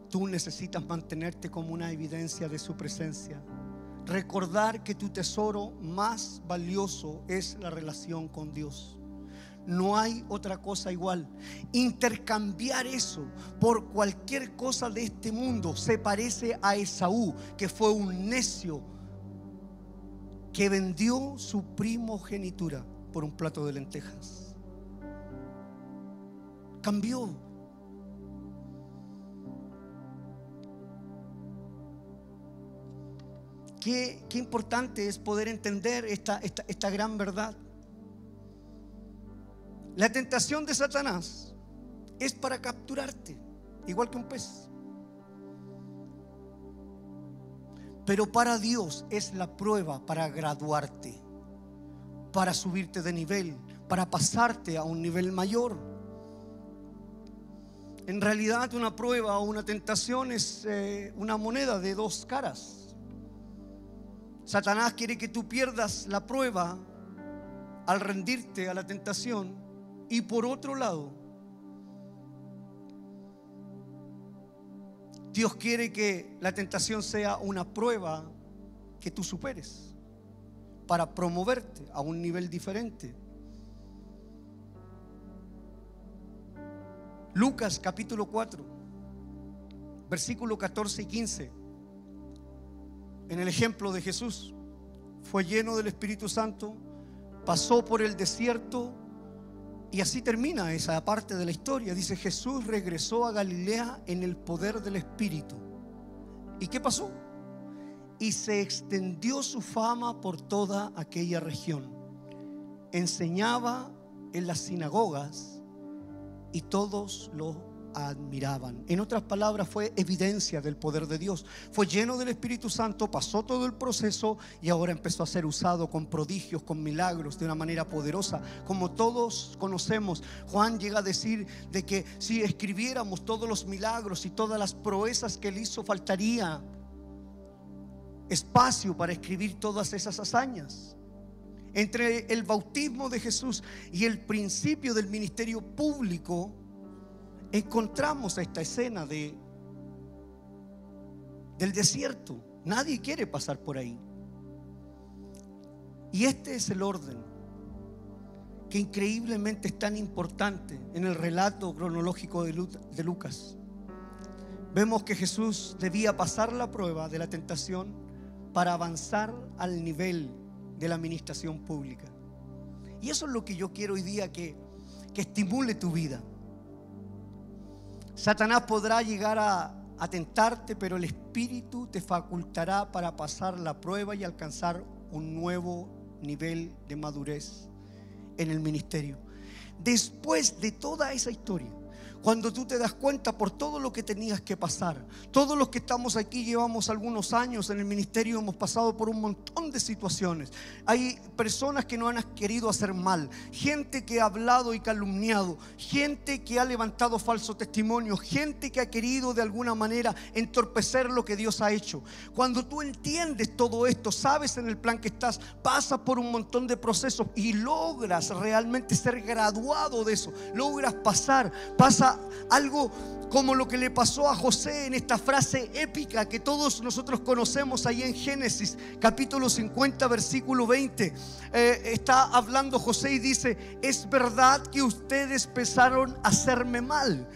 tú necesitas mantenerte como una evidencia de su presencia. Recordar que tu tesoro más valioso es la relación con Dios. No hay otra cosa igual. Intercambiar eso por cualquier cosa de este mundo se parece a Esaú, que fue un necio que vendió su primogenitura por un plato de lentejas cambió. Qué, qué, importante es poder entender esta, esta, esta gran verdad. La tentación de Satanás es para capturarte, igual que un pez. Pero para Dios es la prueba para graduarte, para subirte de nivel, para pasarte a un nivel mayor. En realidad una prueba o una tentación es eh, una moneda de dos caras. Satanás quiere que tú pierdas la prueba al rendirte a la tentación y por otro lado, Dios quiere que la tentación sea una prueba que tú superes para promoverte a un nivel diferente. Lucas capítulo 4, versículo 14 y 15. En el ejemplo de Jesús, fue lleno del Espíritu Santo, pasó por el desierto y así termina esa parte de la historia. Dice, Jesús regresó a Galilea en el poder del Espíritu. ¿Y qué pasó? Y se extendió su fama por toda aquella región. Enseñaba en las sinagogas y todos lo admiraban. En otras palabras, fue evidencia del poder de Dios. Fue lleno del Espíritu Santo, pasó todo el proceso y ahora empezó a ser usado con prodigios, con milagros, de una manera poderosa. Como todos conocemos, Juan llega a decir de que si escribiéramos todos los milagros y todas las proezas que él hizo, faltaría espacio para escribir todas esas hazañas entre el bautismo de Jesús y el principio del ministerio público, encontramos esta escena de del desierto. Nadie quiere pasar por ahí. Y este es el orden que increíblemente es tan importante en el relato cronológico de Lucas. Vemos que Jesús debía pasar la prueba de la tentación para avanzar al nivel de la administración pública. Y eso es lo que yo quiero hoy día que, que estimule tu vida. Satanás podrá llegar a, a tentarte, pero el Espíritu te facultará para pasar la prueba y alcanzar un nuevo nivel de madurez en el ministerio. Después de toda esa historia, cuando tú te das cuenta por todo lo que tenías que pasar. Todos los que estamos aquí llevamos algunos años en el ministerio, hemos pasado por un montón de situaciones. Hay personas que no han querido hacer mal, gente que ha hablado y calumniado, gente que ha levantado falso testimonio, gente que ha querido de alguna manera entorpecer lo que Dios ha hecho. Cuando tú entiendes todo esto, sabes en el plan que estás, pasas por un montón de procesos y logras realmente ser graduado de eso, logras pasar, pasa algo como lo que le pasó a José en esta frase épica que todos nosotros conocemos ahí en Génesis, capítulo 50, versículo 20. Eh, está hablando José y dice, es verdad que ustedes pensaron hacerme mal,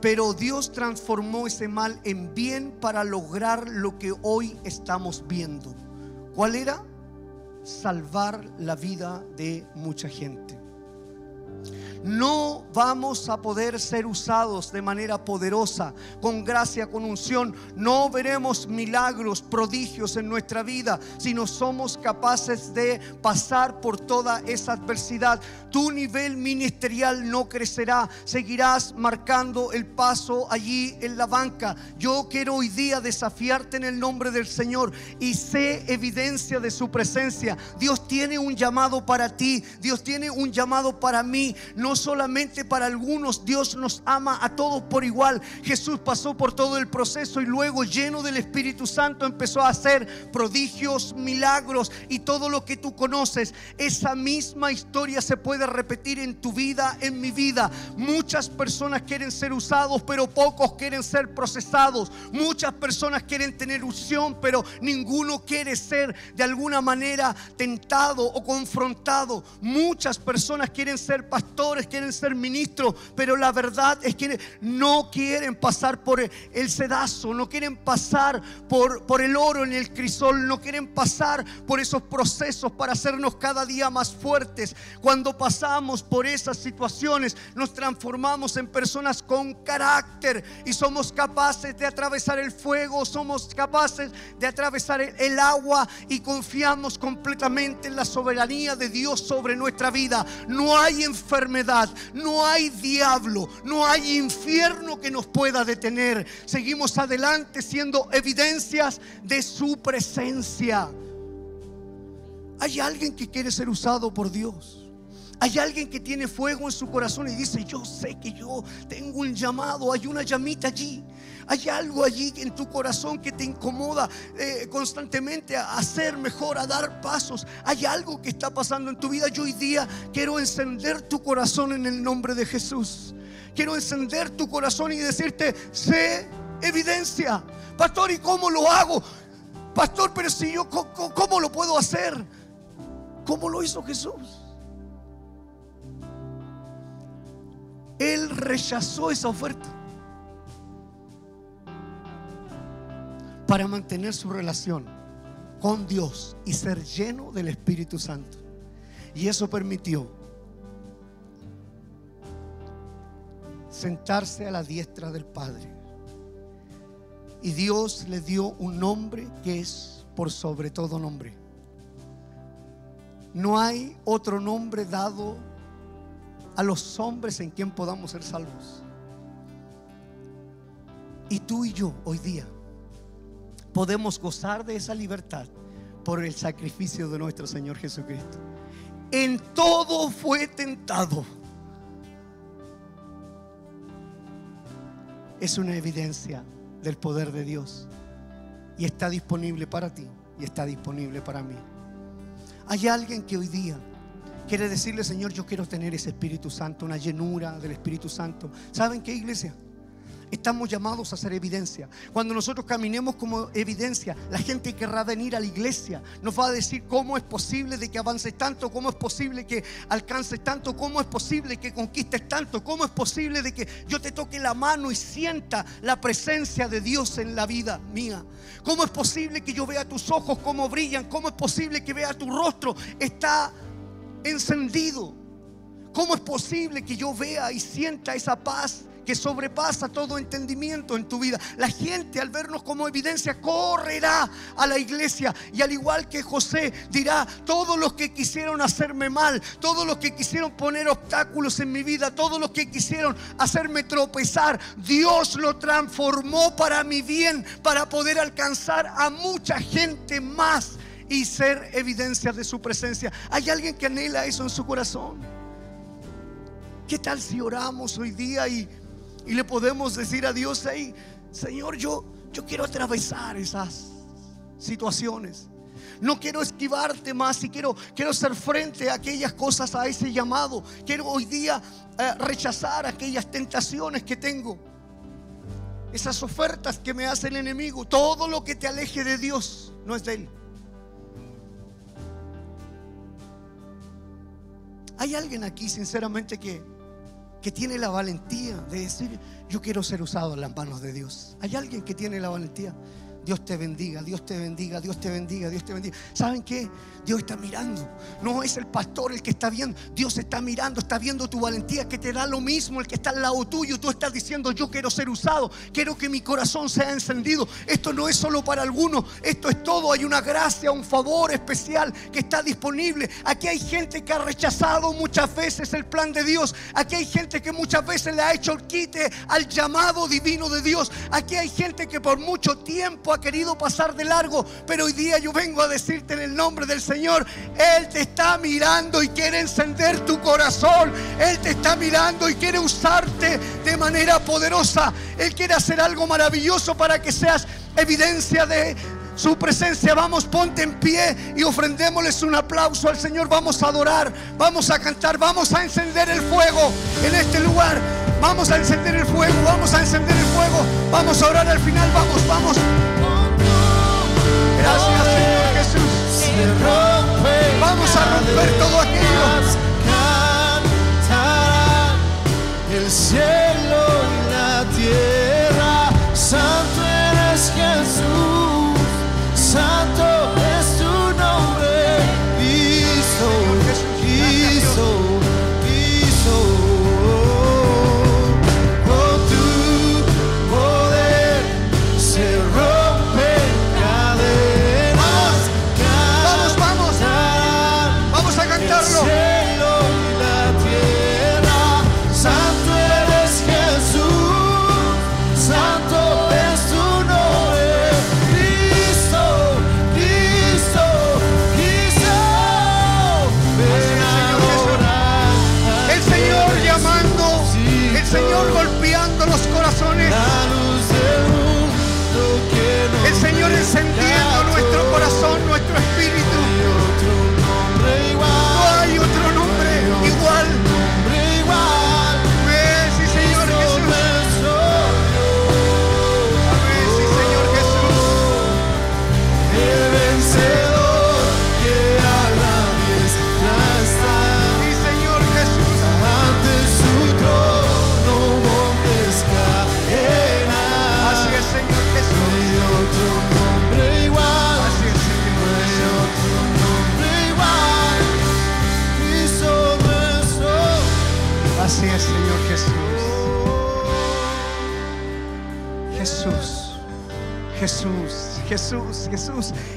pero Dios transformó ese mal en bien para lograr lo que hoy estamos viendo. ¿Cuál era? Salvar la vida de mucha gente no vamos a poder ser usados de manera poderosa, con gracia, con unción. No veremos milagros, prodigios en nuestra vida si no somos capaces de pasar por toda esa adversidad. Tu nivel ministerial no crecerá, seguirás marcando el paso allí en la banca. Yo quiero hoy día desafiarte en el nombre del Señor y sé evidencia de su presencia. Dios tiene un llamado para ti, Dios tiene un llamado para mí. No solamente para algunos, Dios nos ama a todos por igual. Jesús pasó por todo el proceso y luego lleno del Espíritu Santo empezó a hacer prodigios, milagros y todo lo que tú conoces. Esa misma historia se puede repetir en tu vida, en mi vida. Muchas personas quieren ser usados, pero pocos quieren ser procesados. Muchas personas quieren tener unción, pero ninguno quiere ser de alguna manera tentado o confrontado. Muchas personas quieren ser pastores quieren ser ministros, pero la verdad es que no quieren pasar por el sedazo, no quieren pasar por, el oro en el crisol, no quieren pasar por esos procesos para hacernos cada día más fuertes. Cuando pasamos por esas situaciones, nos transformamos en personas con carácter y somos capaces de atravesar el fuego, somos capaces de atravesar el agua y confiamos completamente en la soberanía de Dios sobre nuestra vida. No hay enfermedad no hay diablo, no hay infierno que nos pueda detener. Seguimos adelante siendo evidencias de su presencia. Hay alguien que quiere ser usado por Dios. Hay alguien que tiene fuego en su corazón y dice, yo sé que yo tengo un llamado, hay una llamita allí. Hay algo allí en tu corazón que te incomoda eh, constantemente a hacer mejor, a dar pasos. Hay algo que está pasando en tu vida. Yo hoy día quiero encender tu corazón en el nombre de Jesús. Quiero encender tu corazón y decirte, sé evidencia. Pastor, ¿y cómo lo hago? Pastor, pero si yo, ¿cómo lo puedo hacer? ¿Cómo lo hizo Jesús? Él rechazó esa oferta para mantener su relación con Dios y ser lleno del Espíritu Santo. Y eso permitió sentarse a la diestra del Padre. Y Dios le dio un nombre que es por sobre todo nombre. No hay otro nombre dado a los hombres en quien podamos ser salvos. Y tú y yo hoy día podemos gozar de esa libertad por el sacrificio de nuestro Señor Jesucristo. En todo fue tentado. Es una evidencia del poder de Dios y está disponible para ti y está disponible para mí. Hay alguien que hoy día quiere decirle, Señor, yo quiero tener ese Espíritu Santo, una llenura del Espíritu Santo. ¿Saben qué, iglesia? Estamos llamados a hacer evidencia. Cuando nosotros caminemos como evidencia, la gente querrá venir a la iglesia. Nos va a decir cómo es posible de que avances tanto, cómo es posible que alcances tanto, cómo es posible que conquistes tanto, cómo es posible de que yo te toque la mano y sienta la presencia de Dios en la vida mía. ¿Cómo es posible que yo vea tus ojos cómo brillan? ¿Cómo es posible que vea tu rostro está encendido? ¿Cómo es posible que yo vea y sienta esa paz que sobrepasa todo entendimiento en tu vida? La gente al vernos como evidencia correrá a la iglesia y al igual que José dirá, todos los que quisieron hacerme mal, todos los que quisieron poner obstáculos en mi vida, todos los que quisieron hacerme tropezar, Dios lo transformó para mi bien, para poder alcanzar a mucha gente más y ser evidencia de su presencia. ¿Hay alguien que anhela eso en su corazón? ¿Qué tal si oramos hoy día y, le podemos decir a Dios ahí, Señor, yo, yo quiero atravesar esas situaciones. No quiero esquivarte más y quiero, quiero ser frente a aquellas cosas, a ese llamado. Quiero hoy día eh, rechazar aquellas tentaciones que tengo. Esas ofertas que me hace el enemigo. Todo lo que te aleje de Dios no es de Él. Hay alguien aquí, sinceramente, que, que tiene la valentía de decir, yo quiero ser usado en las manos de Dios. Hay alguien que tiene la valentía. Dios te bendiga, Dios te bendiga, Dios te bendiga, Dios te bendiga. ¿Saben qué? Dios está mirando. No es el pastor el que está viendo. Dios está mirando, está viendo tu valentía que te da lo mismo el que está al lado tuyo. Tú estás diciendo, yo quiero ser usado, quiero que mi corazón sea encendido. Esto no es solo para algunos, esto es todo. Hay una gracia, un favor especial que está disponible. Aquí hay gente que ha rechazado muchas veces el plan de Dios. Aquí hay gente que muchas veces le ha hecho el quite al llamado divino de Dios. Aquí hay gente que por mucho tiempo ha querido pasar de largo, pero hoy día yo vengo a decirte en el nombre del Señor, Él te está mirando y quiere encender tu corazón. Él te está mirando y quiere usarte de manera poderosa. Él quiere hacer algo maravilloso para que seas evidencia de su presencia. Vamos, ponte en pie y ofrendémosles un aplauso al Señor. Vamos a adorar, vamos a cantar, vamos a encender el fuego en este lugar. Vamos a encender el fuego, vamos a encender el fuego. Vamos a orar al final, vamos, vamos. Gracias, Señor. Vamos a romper todo aquello. el cielo y la tierra.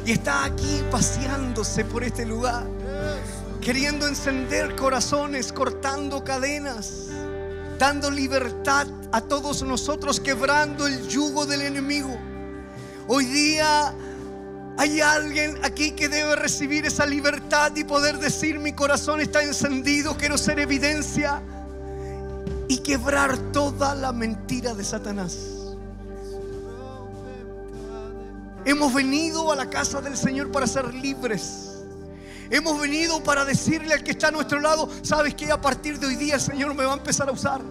Y está aquí paseándose por este lugar, queriendo encender corazones, cortando cadenas, dando libertad a todos nosotros, quebrando el yugo del enemigo. Hoy día hay alguien aquí que debe recibir esa libertad y poder decir, mi corazón está encendido, quiero ser evidencia y quebrar toda la mentira de Satanás. Hemos venido a la casa del Señor para ser libres. Hemos venido para decirle al que está a nuestro lado, sabes que a partir de hoy día el Señor me va a empezar a usar.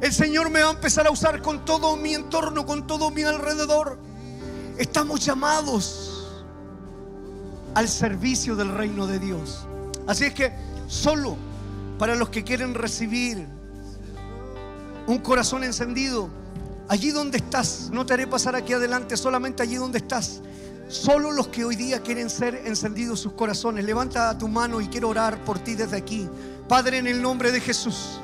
El Señor me va a empezar a usar con todo mi entorno, con todo mi alrededor. Estamos llamados al servicio del reino de Dios. Así es que solo para los que quieren recibir un corazón encendido, allí donde estás, no te haré pasar aquí adelante, solamente allí donde estás. Solo los que hoy día quieren ser encendidos sus corazones, levanta tu mano y quiero orar por ti desde aquí. Padre, en el nombre de Jesús,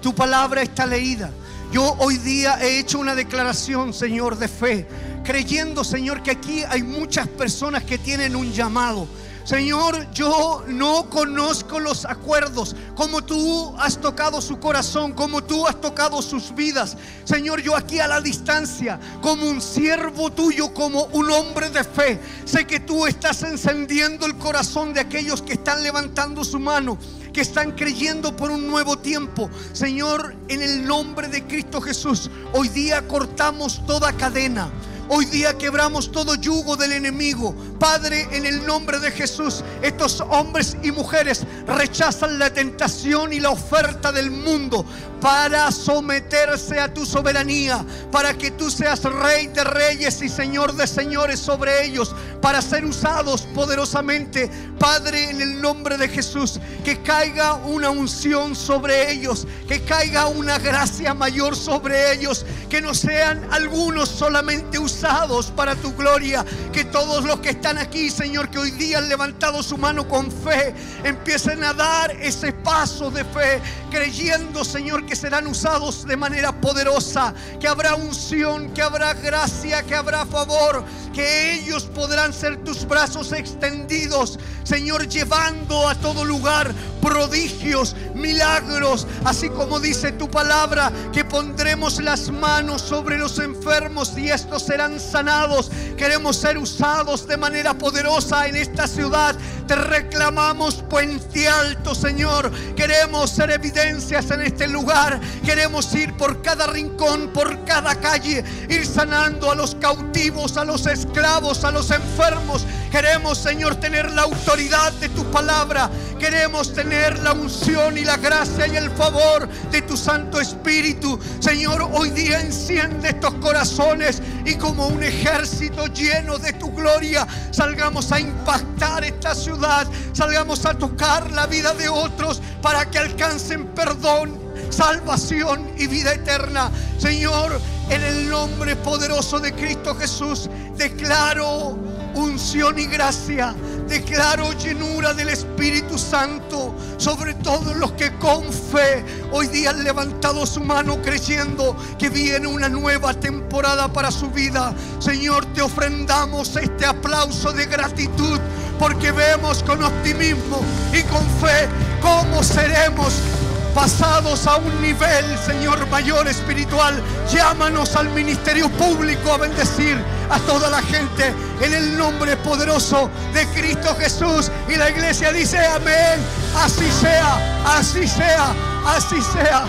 tu palabra está leída. Yo hoy día he hecho una declaración, Señor, de fe, creyendo, Señor, que aquí hay muchas personas que tienen un llamado. Señor, yo no conozco los acuerdos, como tú has tocado su corazón, como tú has tocado sus vidas. Señor, yo aquí a la distancia, como un siervo tuyo, como un hombre de fe, sé que tú estás encendiendo el corazón de aquellos que están levantando su mano que están creyendo por un nuevo tiempo. Señor, en el nombre de Cristo Jesús, hoy día cortamos toda cadena. Hoy día quebramos todo yugo del enemigo. Padre, en el nombre de Jesús, estos hombres y mujeres rechazan la tentación y la oferta del mundo para someterse a tu soberanía, para que tú seas rey de reyes y señor de señores sobre ellos, para ser usados poderosamente. Padre, en el nombre de Jesús, que caiga una unción sobre ellos, que caiga una gracia mayor sobre ellos, que no sean algunos solamente usados para tu gloria, que todos los que están aquí, Señor, que hoy día han levantado su mano con fe, empiecen a dar ese paso de fe, creyendo, Señor, que serán usados de manera poderosa, que habrá unción, que habrá gracia, que habrá favor, que ellos podrán ser tus brazos extendidos, Señor, llevando a todo lugar prodigios, milagros, así como dice tu palabra, que pondremos las manos sobre los enfermos y estos serán sanados. Queremos ser usados de manera poderosa en esta ciudad. Te reclamamos puente alto, Señor. Queremos ser evidencias en este lugar. Queremos ir por cada rincón, por cada calle, ir sanando a los cautivos, a los esclavos, a los enfermos. Queremos, Señor, tener la autoridad de tu palabra. Queremos tener la unción y la gracia y el favor de tu Santo Espíritu. Señor, hoy día enciende estos corazones y como un ejército lleno de tu gloria, salgamos a impactar esta ciudad, salgamos a tocar la vida de otros para que alcancen perdón, salvación y vida eterna. Señor, en el nombre poderoso de Cristo Jesús, declaro unción y gracia. Declaro llenura del Espíritu Santo sobre todos los que con fe hoy día han levantado su mano creyendo que viene una nueva temporada para su vida. Señor, te ofrendamos este aplauso de gratitud porque vemos con optimismo y con fe cómo seremos pasados a un nivel, Señor, mayor espiritual. Llámanos al ministerio público a bendecir a toda la gente en el nombre poderoso de Cristo Jesús. Y la iglesia dice amén. Así sea, así sea, así sea.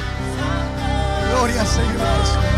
Gloria al Señor Jesús.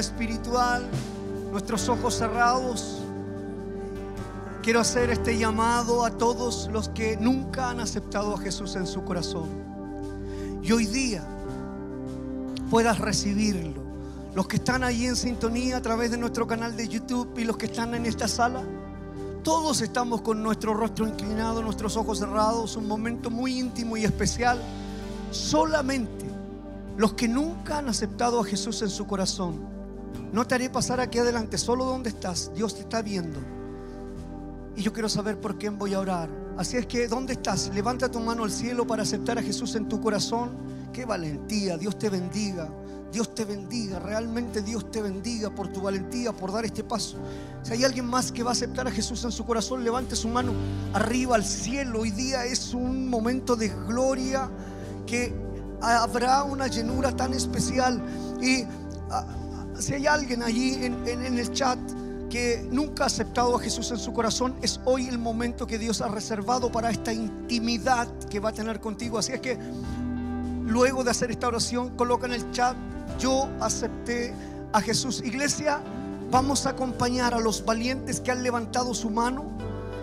Espiritual, nuestros ojos cerrados, quiero hacer este llamado a todos los que nunca han aceptado a Jesús en su corazón. Y hoy día puedas recibirlo. Los que están ahí en sintonía a través de nuestro canal de YouTube y los que están en esta sala, todos estamos con nuestro rostro inclinado, nuestros ojos cerrados, un momento muy íntimo y especial. Solamente los que nunca han aceptado a Jesús en su corazón, no te haré pasar aquí adelante, solo donde estás, Dios te está viendo. Y yo quiero saber por quién voy a orar. Así es que, ¿dónde estás? Levanta tu mano al cielo para aceptar a Jesús en tu corazón. Qué valentía, Dios te bendiga. Dios te bendiga, realmente Dios te bendiga por tu valentía, por dar este paso. Si hay alguien más que va a aceptar a Jesús en su corazón, levante su mano arriba al cielo. Hoy día es un momento de gloria que habrá una llenura tan especial. Y ah, si hay alguien allí en, el chat que nunca ha aceptado a Jesús en su corazón, es hoy el momento que Dios ha reservado para esta intimidad que va a tener contigo. Así es que luego de hacer esta oración, coloca en el chat, yo acepté a Jesús. Iglesia, vamos a acompañar a los valientes que han levantado su mano,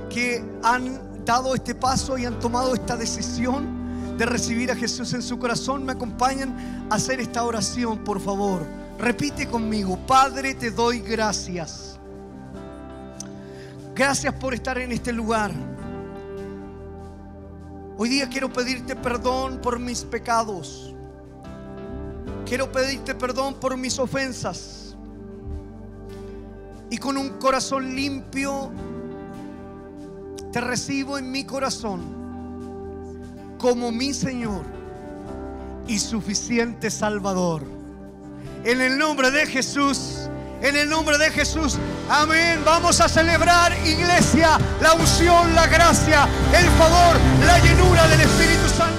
que han dado este paso y han tomado esta decisión de recibir a Jesús en su corazón. Me acompañan a hacer esta oración, por favor. Repite conmigo, Padre, te doy gracias. Gracias por estar en este lugar. Hoy día quiero pedirte perdón por mis pecados. Quiero pedirte perdón por mis ofensas. Y con un corazón limpio, te recibo en mi corazón como mi Señor y suficiente Salvador. En el nombre de Jesús, en el nombre de Jesús, amén. Vamos a celebrar, iglesia, la unción, la gracia, el favor, la llenura del Espíritu Santo.